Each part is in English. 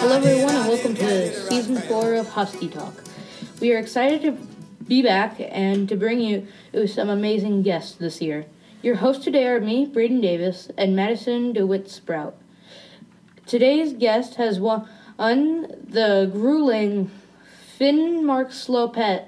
Hello, everyone, and welcome to season four of Husky Talk. We are excited to be back and to bring you some amazing guests this year. Your hosts today are me, Braden Davis, and Madison DeWitt Sprout. Today's guest has won the grueling Finnmarksløpet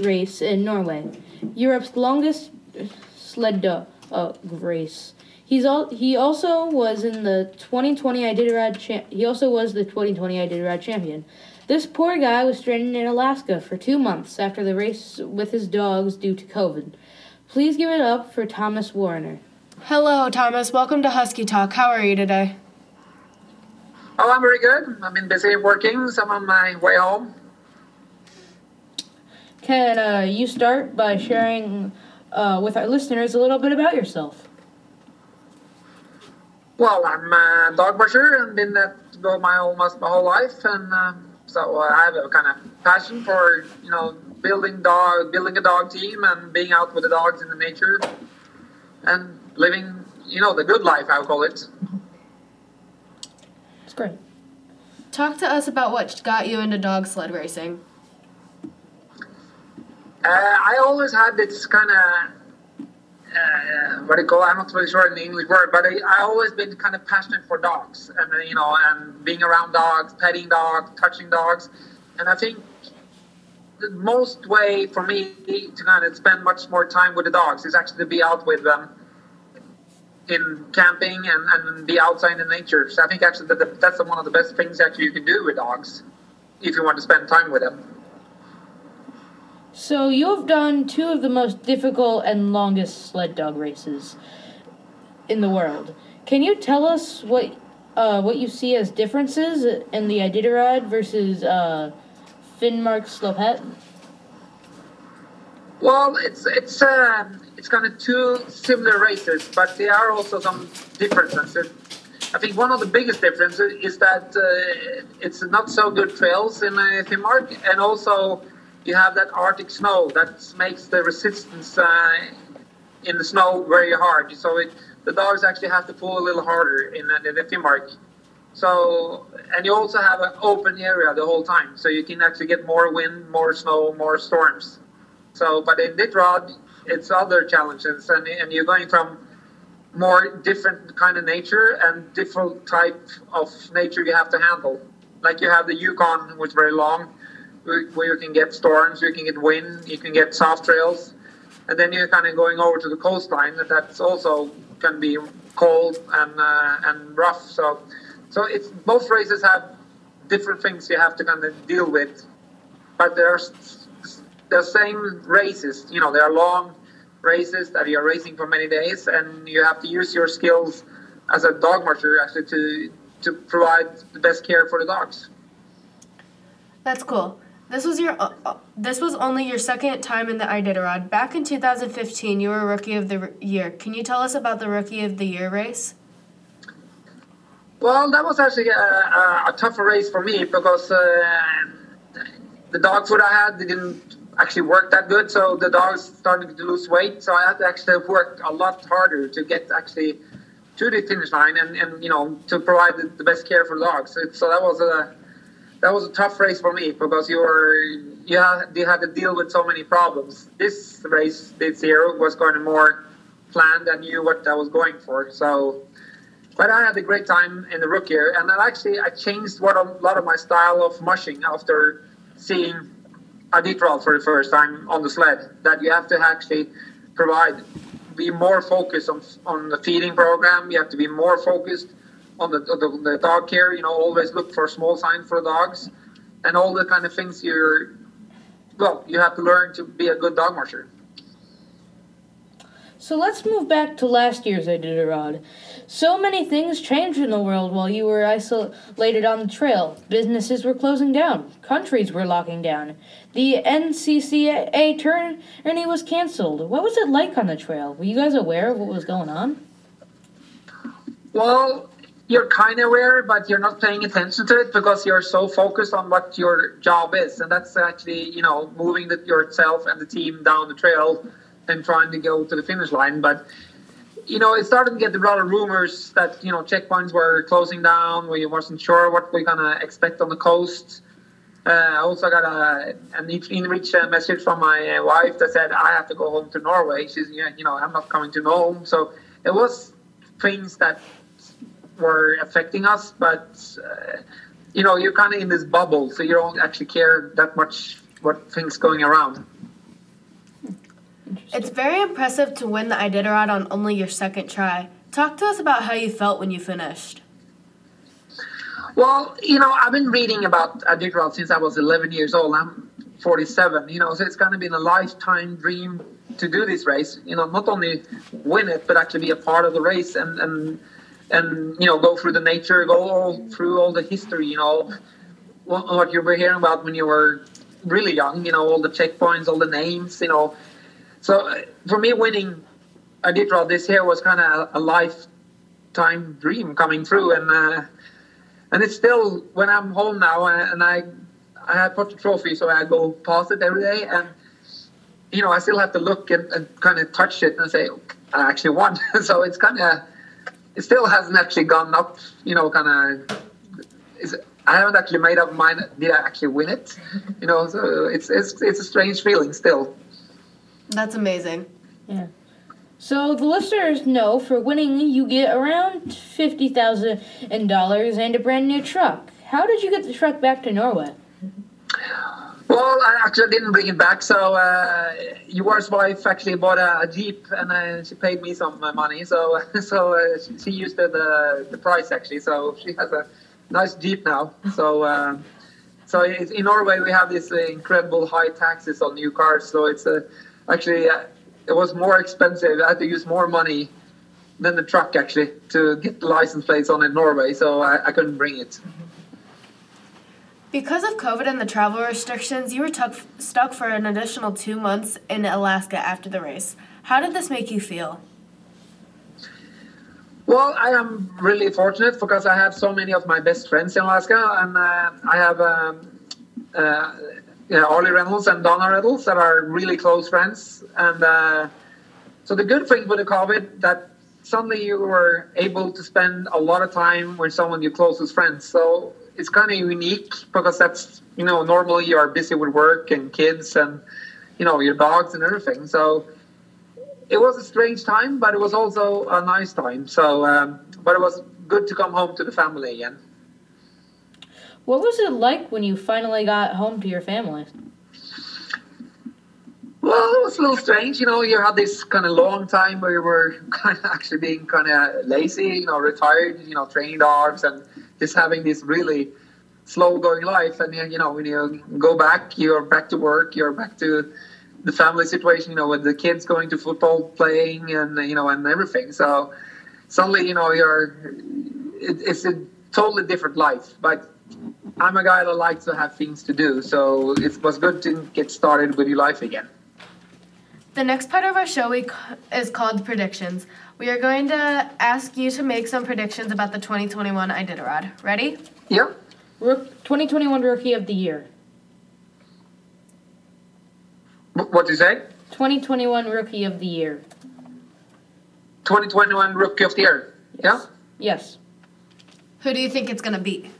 race in Norway, Europe's longest sled dog uh, grace. He's all, he also was in the 2020 Iditarod cha- he also was the 2020 Iditarod champion. This poor guy was stranded in Alaska for two months after the race with his dogs due to COVID. Please give it up for Thomas Waerner. Hello, Thomas. Welcome to Husky Talk. How are you today? Oh, I'm very good. I've been busy working, so I'm on my way home. Can uh, you start by sharing uh, with our listeners a little bit about yourself? Well, I'm a dog brusher and been that go my almost my whole life, and uh, so I have a kind of passion for you know building dog, building a dog team, and being out with the dogs in the nature, and living you know the good life I would call it. It's great. Talk to us about what got you into dog sled racing. Uh, I always had this kind of uh, what do you call it? I'm not really sure in the English word, but I, I always been kind of passionate for dogs and you know and being around dogs, petting dogs, touching dogs, and I think the most way for me to kind of spend much more time with the dogs is actually to be out with them in camping and, and be outside in nature. So I think actually that that's one of the best things that you can do with dogs if you want to spend time with them. So you have done two of the most difficult and longest sled dog races in the world. Can you tell us what uh, what you see as differences in the Iditarod versus uh, Finnmarksløpet? Well, it's it's uh, it's kind of two similar races, but there are also some differences. I think one of the biggest differences is that uh, it's not so good trails in uh, Finnmark, and also you have that Arctic snow that makes the resistance uh, in the snow very hard. So it, the dogs actually have to pull a little harder in, in the Finnmark. So and you also have an open area the whole time, so you can actually get more wind, more snow, more storms. So, but in Iditarod, it's other challenges, and, and you're going from more different kind of nature and different type of nature you have to handle. Like you have the Yukon, which is very long, where you can get storms, you can get wind, you can get soft trails, and then you're kind of going over to the coastline. That that's also can be cold and uh, and rough. So, so it's both races have different things you have to kind of deal with, but they're the same races. You know, they are long races that you're racing for many days, and you have to use your skills as a dog musher actually to to provide the best care for the dogs. That's cool. This was your uh, uh, this was only your second time in the Iditarod. Back in 2015, you were rookie of the year. Can you tell us about the rookie of the year race? Well, that was actually a, a, a tougher race for me because uh, the dog food I had didn't actually work that good, so the dogs started to lose weight. So I had to actually work a lot harder to get actually to the finish line and, and you know to provide the, the best care for the dogs. So, so that was a that was a tough race for me because you were you had, you had to deal with so many problems. This race this year was going more planned and knew what I was going for. So, but I had a great time in the rookie year, and then actually I changed what a lot of my style of mushing after seeing a Iditarod for the first time on the sled. That you have to actually provide be more focused on on the feeding program. You have to be more focused on the, the, the dog care, you know, always look for small signs for dogs and all the kind of things you're, well, you have to learn to be a good dog musher. So let's move back to last year's Iditarod. So many things changed in the world while you were isolated on the trail. Businesses were closing down. Countries were locking down. The NCAA tourney was canceled. What was it like on the trail? Were you guys aware of what was going on? Well, you're kind of aware, but you're not paying attention to it because you're so focused on what your job is, and that's actually you know moving the, yourself and the team down the trail and trying to go to the finish line. But you know, it started to get a lot of rumors that you know checkpoints were closing down. We wasn't sure what we're gonna expect on the coast. Uh, I also got a an inReach uh, message from my uh, wife that said I have to go home to Norway. She's you know I'm not coming to home. So it was things that were affecting us, but uh, you know you're kind of in this bubble, so you don't actually care that much what things going around. It's very impressive to win the Iditarod on only your second try. Talk to us about how you felt when you finished. Well, you know, I've been reading about Iditarod since I was 11 years old. I'm 47, you know, so it's kind of been a lifetime dream to do this race. You know, not only win it, but actually be a part of the race and and and you know go through the nature, go all through all the history. You know, what, you were hearing about when you were really young. You know, all the checkpoints, all the names. You know, so uh, for me, winning Iditarod this year was kind of a lifetime dream coming through, and uh, and it's still when I'm home now, uh, and I I have put the trophy, so I go past it every day, and you know I still have to look and, and kind of touch it and say I actually won. so it's kind of it still hasn't actually gone up, you know, kind of. I haven't actually made up mind. Did I actually win it? You know, so it's it's it's a strange feeling still. That's amazing. Yeah. So the listeners know for winning you get around fifty thousand dollars and a brand new truck. How did you get the truck back to Norway? Well, I actually didn't bring it back. So uh, yours wife actually bought a, a jeep, and uh, she paid me some uh, money. So so uh, she, she used the, the, the price actually. So she has a nice jeep now. So. Uh, so in Norway we have uh, incredible high taxes on new cars. So it's a actually uh, it was more expensive. I had to use more money than the truck actually to get the license plates on in Norway, so I, I couldn't bring it. Because of COVID and the travel restrictions, you were tuck, stuck for an additional two months in Alaska after the race. How did this make you feel? Well, I am really fortunate because I have so many of my best friends in Alaska, and uh, I have um, uh, you know, Ollie Reynolds and Donna Reynolds that are really close friends. And uh, so the good thing with the COVID that suddenly you were able to spend a lot of time with someone your closest friends. So it's kind of unique because that's you know normally you are busy with work and kids and you know your dogs and everything. So it was a strange time, but it was also a nice time. So, um, but it was good to come home to the family again. What was it like when you finally got home to your family? Well, it was a little strange. You know, you had this kind of long time where you were kind of actually being kind of lazy, you know, retired, you know, training dogs and just having this really slow going life. And, you know, when you go back, you're back to work, you're back to the family situation, you know, with the kids going to football playing and, you know, and everything. So suddenly, you know, you're, it, it's a totally different life. But I'm a guy that likes to have things to do, so it was good to get started with your life again. The next part of our show is called predictions. We are going to ask you to make some predictions about the 2021 Iditarod. Ready? Yeah. Rook, 2021 Rookie of the Year. What do you say? 2021 Rookie of the Year. 2021 Rookie of the Year. Yeah. Yes. Who do you think it's gonna be?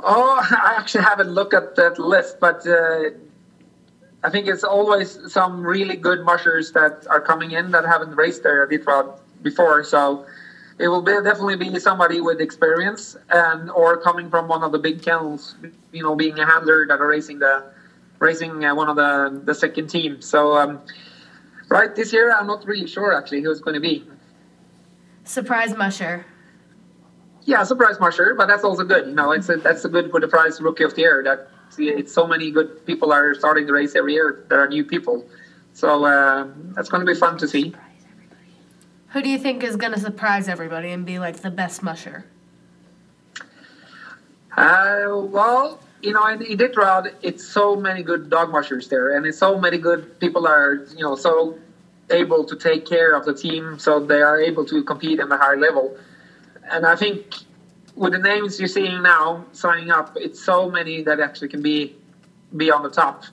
Oh, I actually haven't looked at that list, but uh, I think it's always some really good mushers that are coming in that haven't raced their Iditarod before. So it will be, definitely be somebody with experience and or coming from one of the big kennels, you know, being a handler that are racing the racing uh, one of the the second team. So um, right this year, I'm not really sure actually who it's going to be. Surprise musher. Yeah, surprise musher, but that's also good. You know, it's a, that's a good for the prize rookie of the year. That it's so many good people are starting the race every year. There are new people, so uh, that's going to be fun to see. Who do you think is going to surprise everybody and be like the best musher? Uh, well, you know, in Iditarod, it's so many good dog mushers there, and it's so many good people are, you know, so able to take care of the team, so they are able to compete at a higher level and I think with the names you're seeing now signing up, it's so many that actually can be be on the top.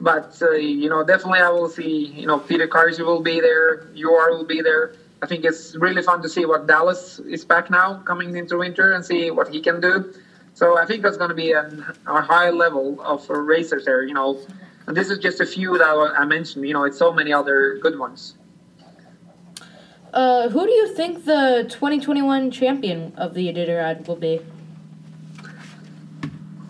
but uh, you know, definitely I will see. You know, Peter Kaiser will be there. Joar will be there. I think it's really fun to see what Dallas is back now coming into winter and see what he can do. So I think that's going to be an, a high level of racers there. You know, and this is just a few that I mentioned. You know, it's so many other good ones. Uh, who do you think the 2021 champion of the Iditarod will be?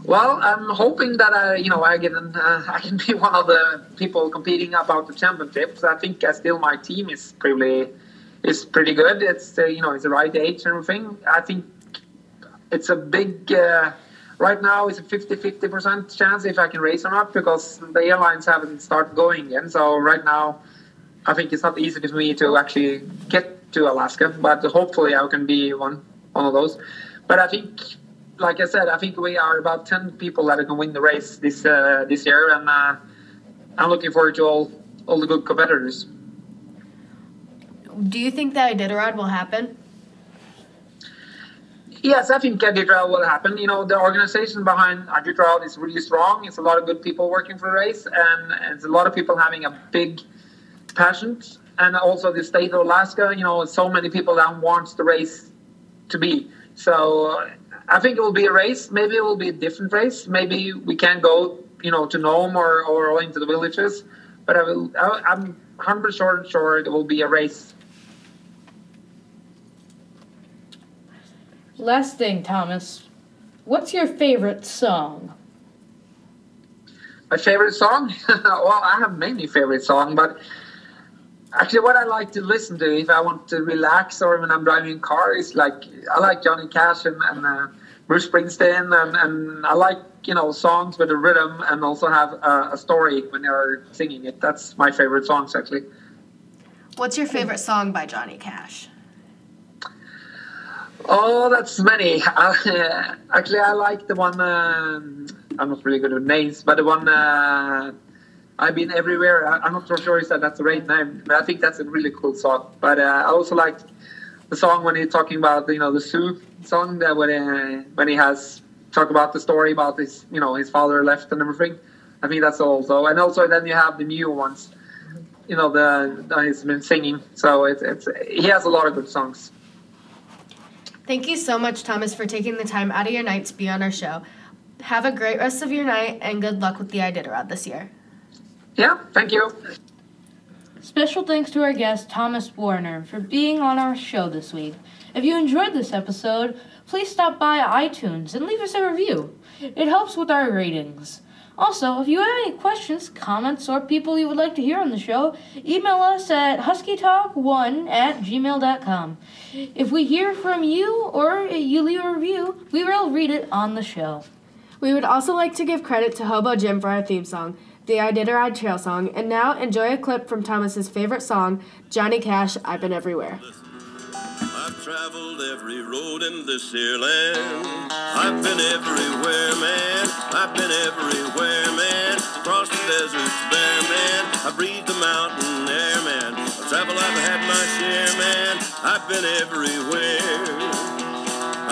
Well, I'm hoping that I, you know, I can uh, I can be one of the people competing about the championships. I think uh, still my team is pretty is pretty good. It's uh, you know it's the right age and everything. I think it's a big. Uh, right now, it's a 50-50 percent chance if I can race or not because the airlines haven't started going yet. So right now, I think it's not easy for me to actually get to Alaska, but hopefully I can be one one of those. But I think, like I said, I think we are about ten people that can win the race this uh, this year, and uh, I'm looking forward to all all the good competitors. Do you think that Iditarod will happen? Yes, I think Iditarod will happen. You know, the organization behind Iditarod is really strong. It's a lot of good people working for the race, and it's a lot of people having a big passion. And also the state of Alaska, you know, so many people that wants the race to be. So uh, I think it will be a race. Maybe it will be a different race. Maybe we can go, you know, to Nome or, or into the villages. But I will, I, I'm 100% sure it will be a race Last thing, Thomas. What's your favorite song? My favorite song? well, I have many favorite songs, but actually, what I like to listen to if I want to relax or when I'm driving a car is like I like Johnny Cash and, and uh, Bruce Springsteen, and, and I like you know songs with a rhythm and also have a, a story when they're singing it. That's my favorite songs actually. What's your favorite song by Johnny Cash? Oh, that's many. Uh, actually, I like the one. Uh, I'm not really good with names, but the one uh, I've been everywhere. I, am not so sure if that's the right name, but I think that's a really cool song. But uh, I also like the song when he's talking about you know the Sue song that when uh, when he has talk about the story about his you know his father left and everything. I think that's also, and also then you have the new ones. You know the that he's been singing. So it's it's he has a lot of good songs. Thank you so much, Thomas, for taking the time out of your night to be on our show. Have a great rest of your night and good luck with the Iditarod this year. Yeah, thank you. Special thanks to our guest, Thomas Waerner, for being on our show this week. If you enjoyed this episode, please stop by iTunes and leave us a review. It helps with our ratings. Also, if you have any questions, comments, or people you would like to hear on the show, email us at huskytalk1 at gmail.com. If we hear from you or you leave a review, we will read it on the show. We would also like to give credit to Hobo Jim for our theme song, the Iditarod Trail song, and now enjoy a clip from Thomas's favorite song, Johnny Cash, I've Been Everywhere. I've traveled every road in this here land. I've been everywhere, man. I've been everywhere, man. Across the deserts bare, man. I breathed the mountain air, man. I travel, I've had my share, man. I've been everywhere.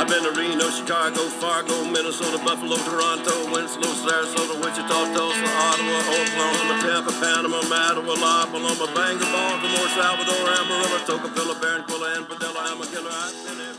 I've been to Reno, Chicago, Fargo, Minnesota, Buffalo, Toronto, Winslow, Sarasota, Wichita, Tulsa, Ottawa, Oklahoma, Tampa, Panama, Mattawa, La Paloma, Bangor, Baltimore, Salvador, Amarillo, Tocopilla, Barranquilla, and Padilla. I'm a killer.